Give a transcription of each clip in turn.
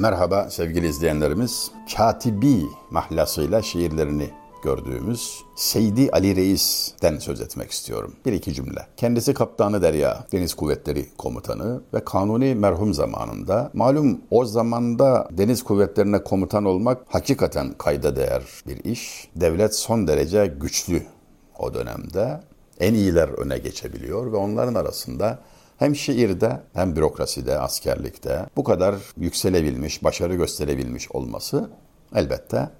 Merhaba sevgili izleyenlerimiz. Katibi mahlasıyla şiirlerini gördüğümüz Seydi Ali Reis'ten söz etmek istiyorum. Bir iki cümle. Kendisi Kaptanı Derya, Deniz Kuvvetleri Komutanı ve Kanuni merhum zamanında malum o zamanda Deniz Kuvvetlerine komutan olmak hakikaten kayda değer bir iş. Devlet son derece güçlü o dönemde. En iyiler öne geçebiliyor ve onların arasında hem şiirde hem bürokraside, askerlikte bu kadar yükselebilmiş, başarı gösterebilmiş olması elbette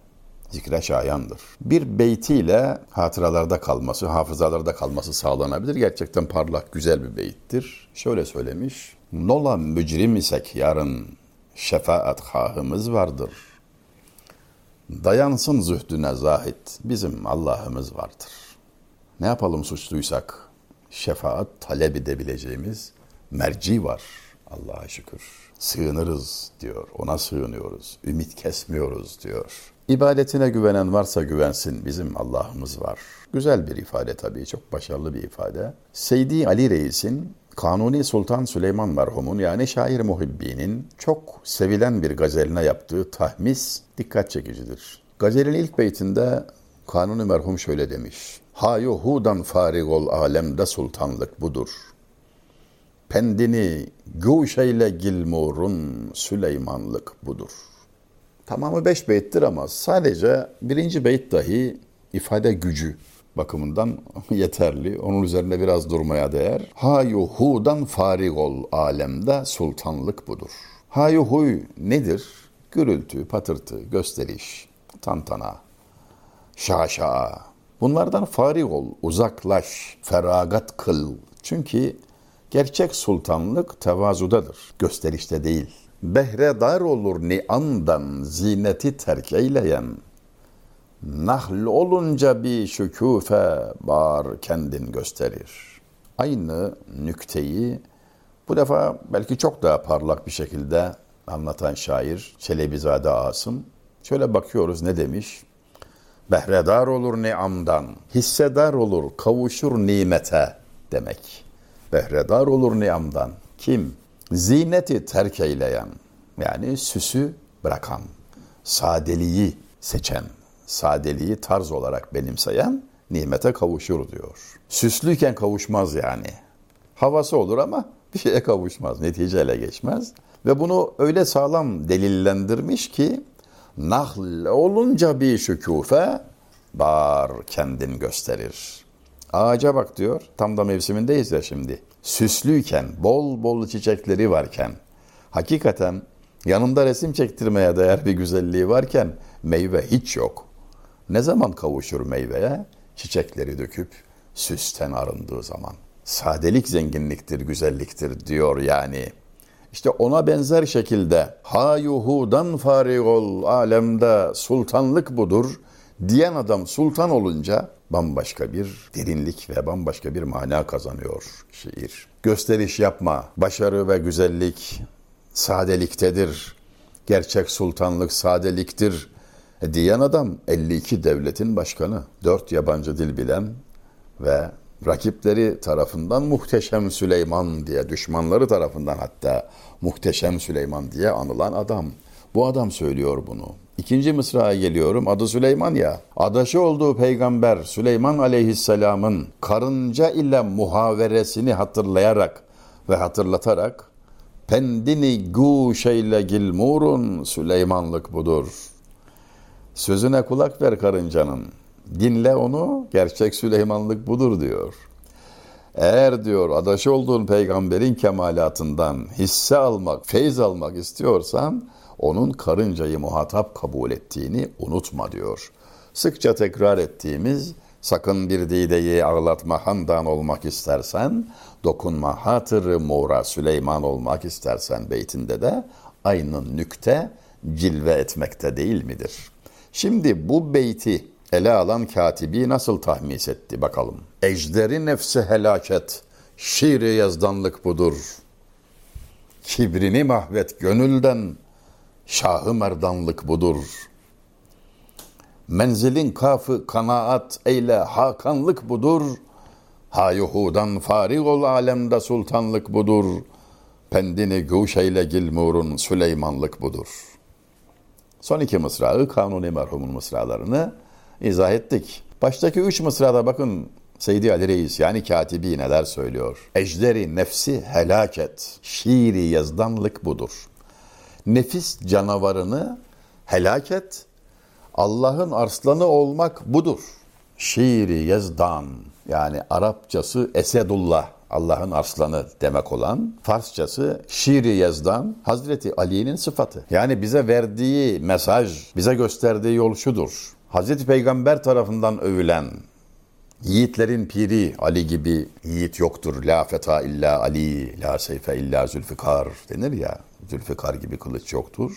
zikre şayandır. Bir beytiyle hatıralarda kalması, hafızalarda kalması sağlanabilir. Gerçekten parlak, güzel bir beyittir. Şöyle söylemiş. Nola mücrim isek yarın şefaat hahımız vardır. Dayansın zühdüne zahit, bizim Allah'ımız vardır. Ne yapalım suçluysak, şefaat talep edebileceğimiz merci var. Allah'a şükür. Sığınırız diyor. Ona sığınıyoruz. Ümit kesmiyoruz diyor. İbadetine güvenen varsa güvensin. Bizim Allah'ımız var. Güzel bir ifade tabii. Çok başarılı bir ifade. Seydi Ali Reis'in Kanuni Sultan Süleyman merhumun yani şair Muhibbi'nin çok sevilen bir gazeline yaptığı tahmis dikkat çekicidir. Gazelin ilk beytinde Kanuni merhum şöyle demiş. Hayuhudan farig ol alemde sultanlık budur. Pendini guşeyle gilmurun Süleymanlık budur. Tamamı beş beyttir ama sadece birinci beyt dahi ifade gücü bakımından yeterli. Onun üzerine biraz durmaya değer. Hayuhudan farig ol alemde sultanlık budur. Hayuhuy nedir? Gürültü, patırtı, gösteriş, tantana, şaşa. Bunlardan farig ol, uzaklaş, feragat kıl. Çünkü gerçek sultanlık tevazudadır, gösterişte değil. Behredar olur ni'amdan zineti terk eyleyen. Nahl olunca bir şüküfe bar kendin gösterir. Aynı nükteyi bu defa belki çok daha parlak bir şekilde anlatan şair Çelebizade Asım. Şöyle bakıyoruz ne demiş? Behredar olur ni'amdan, hissedar olur, kavuşur nimete demek. Behredar olur ni'amdan. Kim? Zineti terk eyleyen, yani süsü bırakan, sadeliği seçen, sadeliği tarz olarak benimseyen nimete kavuşur diyor. Süslüyken kavuşmaz yani. Havası olur ama bir şeye kavuşmaz, neticeyle geçmez. Ve bunu öyle sağlam delillendirmiş ki nahl olunca bir şükufe bar kendin gösterir. Ağaca bak diyor. Tam da mevsimindeyiz ya şimdi. Süslüyken, bol bol çiçekleri varken, hakikaten yanında resim çektirmeye değer bir güzelliği varken meyve hiç yok. Ne zaman kavuşur meyveye? Çiçekleri döküp süsten arındığı zaman. Sadelik zenginliktir, güzelliktir diyor yani. İşte ona benzer şekilde hayuhudan farig ol alemde sultanlık budur diyen adam sultan olunca bambaşka bir derinlik ve bambaşka bir mana kazanıyor şiir. Gösteriş yapma, başarı ve güzellik sadeliktedir. Gerçek sultanlık sadeliktir diyen adam 52 devletin başkanı, 4 yabancı dil bilen ve rakipleri tarafından Muhteşem Süleyman diye, düşmanları tarafından hatta Muhteşem Süleyman diye anılan adam. Bu adam söylüyor bunu. İkinci mısraya geliyorum. Adı Süleyman ya. Adaşı olduğu peygamber Süleyman aleyhisselamın karınca ile muhaveresini hatırlayarak ve hatırlatarak pendini guşeyle gilmurun Süleymanlık budur. Sözüne kulak ver karıncanın. Dinle onu, gerçek Süleymanlık budur diyor. Eğer diyor adaşı olduğun peygamberin kemalatından hisse almak, feyz almak istiyorsan onun karıncayı muhatap kabul ettiğini unutma diyor. Sıkça tekrar ettiğimiz sakın bir dideyi ağlatma handan olmak istersen, dokunma hatırı mora Süleyman olmak istersen beytinde de aynı nükte cilve etmekte değil midir? Şimdi bu beyti ele alan katibi nasıl tahmis etti bakalım. Ejderi nefsi helaket, şiiri yazdanlık budur. Kibrini mahvet gönülden, şahı merdanlık budur. Menzilin kafı kanaat eyle hakanlık budur. Hayuhudan farig ol alemde sultanlık budur. Pendini guşeyle gilmurun Süleymanlık budur. Son iki mısrağı Kanuni merhumun mısralarını izah ettik. Baştaki üç mısrada bakın Seydi Ali Reis yani katibi neler söylüyor. Ejderi nefsi helaket, şiiri yazdanlık budur. Nefis canavarını helaket, Allah'ın arslanı olmak budur. Şiiri yazdan yani Arapçası Esedullah Allah'ın arslanı demek olan Farsçası şiiri yazdan Hazreti Ali'nin sıfatı. Yani bize verdiği mesaj, bize gösterdiği yol şudur. Hazreti Peygamber tarafından övülen Yiğitlerin piri Ali gibi yiğit yoktur. La feta illa Ali, la seyfe illa Zülfikar denir ya. Zülfikar gibi kılıç yoktur.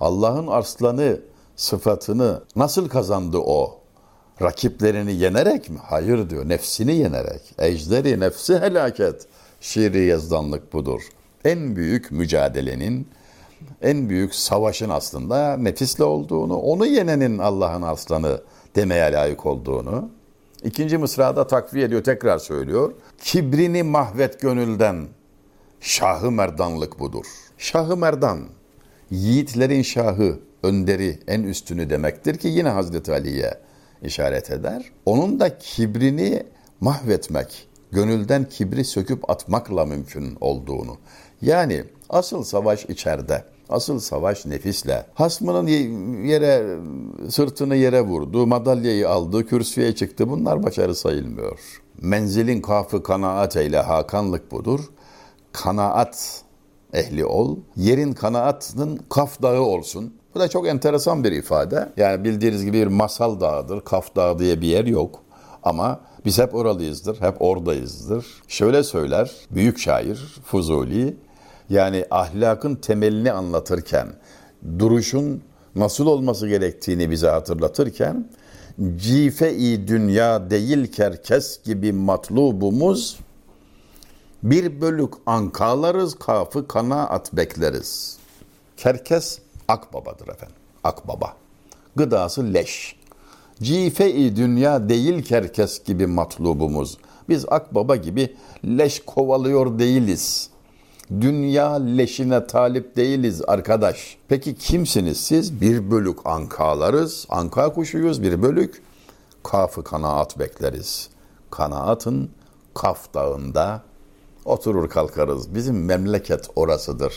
Allah'ın arslanı sıfatını nasıl kazandı o? Rakiplerini yenerek mi? Hayır diyor. Nefsini yenerek. Ejderi nefsi helaket. Şiiri yazdanlık budur. En büyük mücadelenin, en büyük savaşın aslında nefisle olduğunu, onu yenenin Allah'ın aslanı demeye layık olduğunu. İkinci mısrada takviye ediyor, tekrar söylüyor. Kibrini mahvet gönülden, şahı merdanlık budur. Şahı merdan, yiğitlerin şahı, önderi, en üstünü demektir ki yine Hazreti Ali'ye işaret eder. Onun da kibrini mahvetmek, gönülden kibri söküp atmakla mümkün olduğunu. Yani asıl savaş içeride. Asıl savaş nefisle. Hasmının yere sırtını yere vurdu, madalyayı aldı, kürsüye çıktı. Bunlar başarı sayılmıyor. Menzilin kafı kanaat eyle hakanlık budur. Kanaat ehli ol. Yerin kanaatının kaf dağı olsun. Bu da çok enteresan bir ifade. Yani bildiğiniz gibi bir masal dağıdır. Kaf Dağı diye bir yer yok. Ama biz hep oralıyızdır, hep oradayızdır. Şöyle söyler büyük şair Fuzuli, yani ahlakın temelini anlatırken, duruşun nasıl olması gerektiğini bize hatırlatırken, cife-i dünya değil kerkes gibi matlubumuz, bir bölük ankalarız, kafı kanaat bekleriz. Kerkes akbabadır efendim, akbaba. Gıdası leş. Cife-i dünya değil kerkes gibi matlubumuz. Biz akbaba gibi leş kovalıyor değiliz.'' Dünya leşine talip değiliz arkadaş. Peki kimsiniz siz? Bir bölük ankalarız. Anka kuşuyuz bir bölük. Kafı kanaat bekleriz. Kanaatın Kaf Dağı'nda oturur kalkarız. Bizim memleket orasıdır.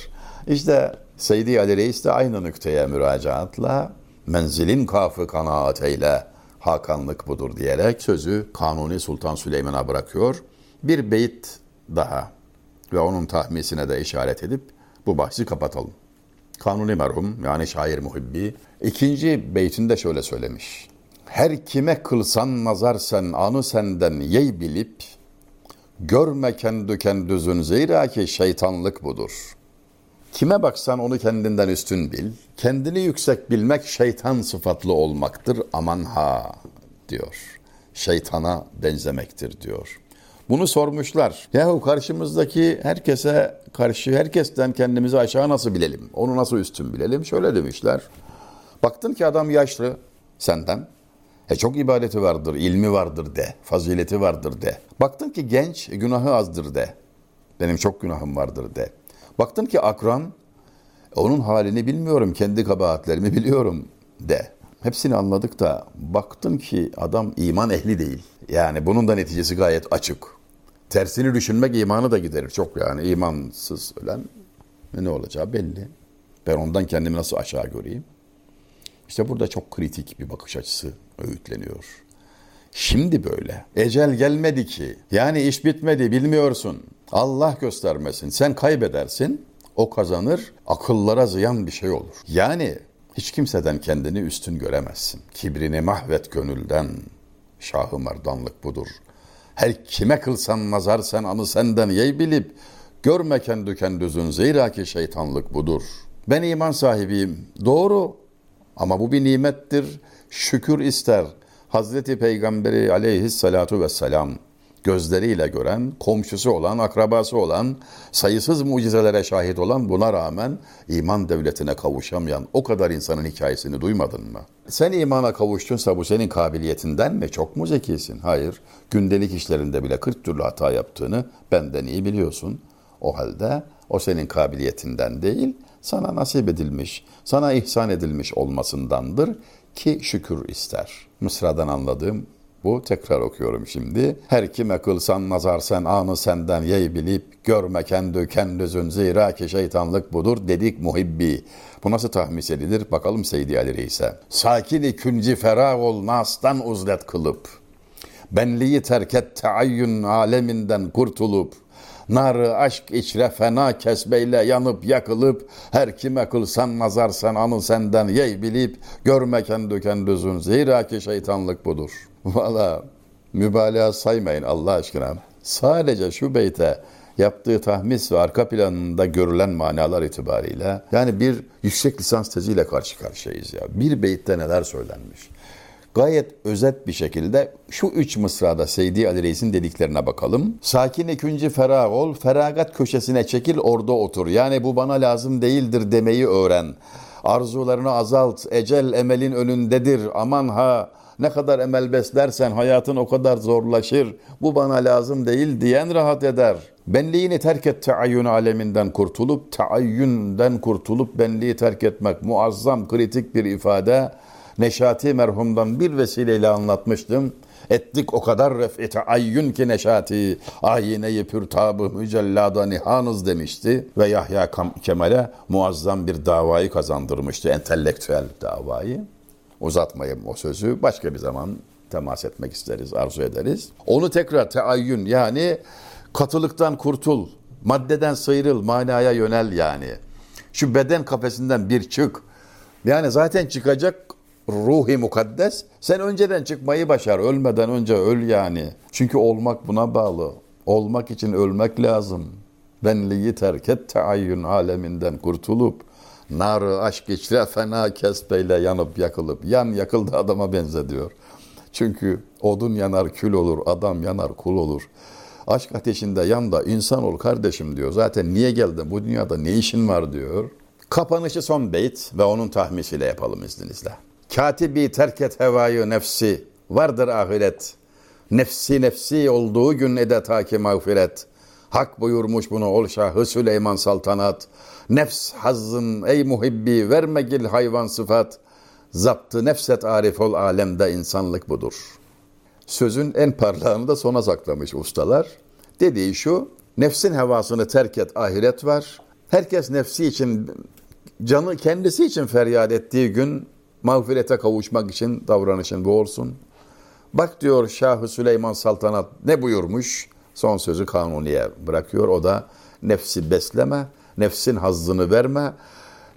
İşte Seydi Ali Reis de aynı nükteye müracaatla menzilin kafı kanaat eyle hakanlık budur diyerek sözü Kanuni Sultan Süleyman'a bırakıyor. Bir beyit daha ve onun tahmisine de işaret edip bu bahsi kapatalım. Kanuni merhum yani şair muhibbi ikinci beytinde şöyle söylemiş. Her kime kılsan nazar sen anı senden yey bilip görme kendi kendüzün zira ki şeytanlık budur. Kime baksan onu kendinden üstün bil. Kendini yüksek bilmek şeytan sıfatlı olmaktır aman ha diyor. Şeytana benzemektir diyor. Bunu sormuşlar. Yahu karşımızdaki herkese karşı herkesten kendimizi aşağı nasıl bilelim? Onu nasıl üstün bilelim? Şöyle demişler. Baktın ki adam yaşlı senden. E çok ibadeti vardır, ilmi vardır de, fazileti vardır de. Baktın ki genç, günahı azdır de. Benim çok günahım vardır de. Baktın ki akran, e onun halini bilmiyorum, kendi kabahatlerimi biliyorum de. Hepsini anladık da baktın ki adam iman ehli değil. Yani bunun da neticesi gayet açık. Tersini düşünmek imanı da giderir çok yani. imansız ölen ne olacağı belli. Ben ondan kendimi nasıl aşağı göreyim? İşte burada çok kritik bir bakış açısı öğütleniyor. Şimdi böyle. Ecel gelmedi ki. Yani iş bitmedi bilmiyorsun. Allah göstermesin. Sen kaybedersin. O kazanır. Akıllara ziyan bir şey olur. Yani hiç kimseden kendini üstün göremezsin. Kibrini mahvet gönülden. Şahı merdanlık budur. Her kime kılsan nazar sen anı senden yey bilip görme kendi kendüzün zira ki şeytanlık budur. Ben iman sahibiyim. Doğru. Ama bu bir nimettir. Şükür ister. Hazreti Peygamberi aleyhissalatu vesselam gözleriyle gören, komşusu olan, akrabası olan, sayısız mucizelere şahit olan buna rağmen iman devletine kavuşamayan o kadar insanın hikayesini duymadın mı? Sen imana kavuştunsa bu senin kabiliyetinden mi? Çok mu zekisin? Hayır. Gündelik işlerinde bile 40 türlü hata yaptığını benden iyi biliyorsun. O halde O senin kabiliyetinden değil, sana nasip edilmiş, sana ihsan edilmiş olmasındandır ki şükür ister. Mısradan anladığım bu tekrar okuyorum şimdi. Her kime kılsan nazar sen anı senden yey bilip görme kendi kendüzün zira ki şeytanlık budur dedik muhibbi. Bu nasıl tahmis edilir? Bakalım Seydi Ali Reis'e. Sakini künci ferah ol nastan uzlet kılıp. Benliği terk et teayyün aleminden kurtulup Narı aşk içre fena kesbeyle yanıp yakılıp her kime kılsan nazar sen anı senden yey bilip görme kendi kendüzün zira ki şeytanlık budur. Valla mübalağa saymayın Allah aşkına. Sadece şu beyte yaptığı tahmis ve arka planında görülen manalar itibariyle yani bir yüksek lisans teziyle karşı karşıyayız ya. Bir beytte neler söylenmiş gayet özet bir şekilde şu üç mısrada Seydi Ali Reis'in dediklerine bakalım. Sakin ikinci ferah ol, feragat köşesine çekil orada otur. Yani bu bana lazım değildir demeyi öğren. Arzularını azalt, ecel emelin önündedir. Aman ha ne kadar emel beslersen hayatın o kadar zorlaşır. Bu bana lazım değil diyen rahat eder. Benliğini terk et teayyün aleminden kurtulup, teayyünden kurtulup benliği terk etmek muazzam kritik bir ifade. Neşati merhumdan bir vesileyle anlatmıştım. Ettik o kadar ref'ete ayyün ki neşati ayine-i pürtabı mücellada nihanız demişti. Ve Yahya Kemal'e muazzam bir davayı kazandırmıştı. Entelektüel davayı. Uzatmayayım o sözü. Başka bir zaman temas etmek isteriz, arzu ederiz. Onu tekrar teayyün yani katılıktan kurtul, maddeden sıyrıl, manaya yönel yani. Şu beden kafesinden bir çık. Yani zaten çıkacak ruhi mukaddes. Sen önceden çıkmayı başar. Ölmeden önce öl yani. Çünkü olmak buna bağlı. Olmak için ölmek lazım. Benliği terk et teayyün aleminden kurtulup narı aşk içre fena kesbeyle yanıp yakılıp yan yakıldı adama benzediyor. Çünkü odun yanar kül olur, adam yanar kul olur. Aşk ateşinde yan da insan ol kardeşim diyor. Zaten niye geldin bu dünyada ne işin var diyor. Kapanışı son beyt ve onun tahmisiyle yapalım izninizle. Katibi terk et hevayı nefsi. Vardır ahiret. Nefsi nefsi olduğu gün ede ki mağfiret. Hak buyurmuş bunu ol Şahı Süleyman Saltanat. Nefs hazzın ey muhibbi verme gil hayvan sıfat. Zaptı nefset arif ol alemde insanlık budur. Sözün en parlağını da sona saklamış ustalar. Dediği şu, nefsin hevasını terk et ahiret var. Herkes nefsi için, canı kendisi için feryat ettiği gün mağfirete kavuşmak için davranışın bu olsun. Bak diyor Şahı Süleyman Saltanat ne buyurmuş? Son sözü kanuniye bırakıyor. O da nefsi besleme, nefsin hazzını verme,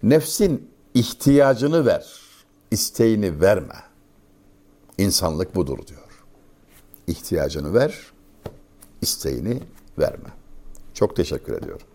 nefsin ihtiyacını ver, isteğini verme. İnsanlık budur diyor. İhtiyacını ver, isteğini verme. Çok teşekkür ediyorum.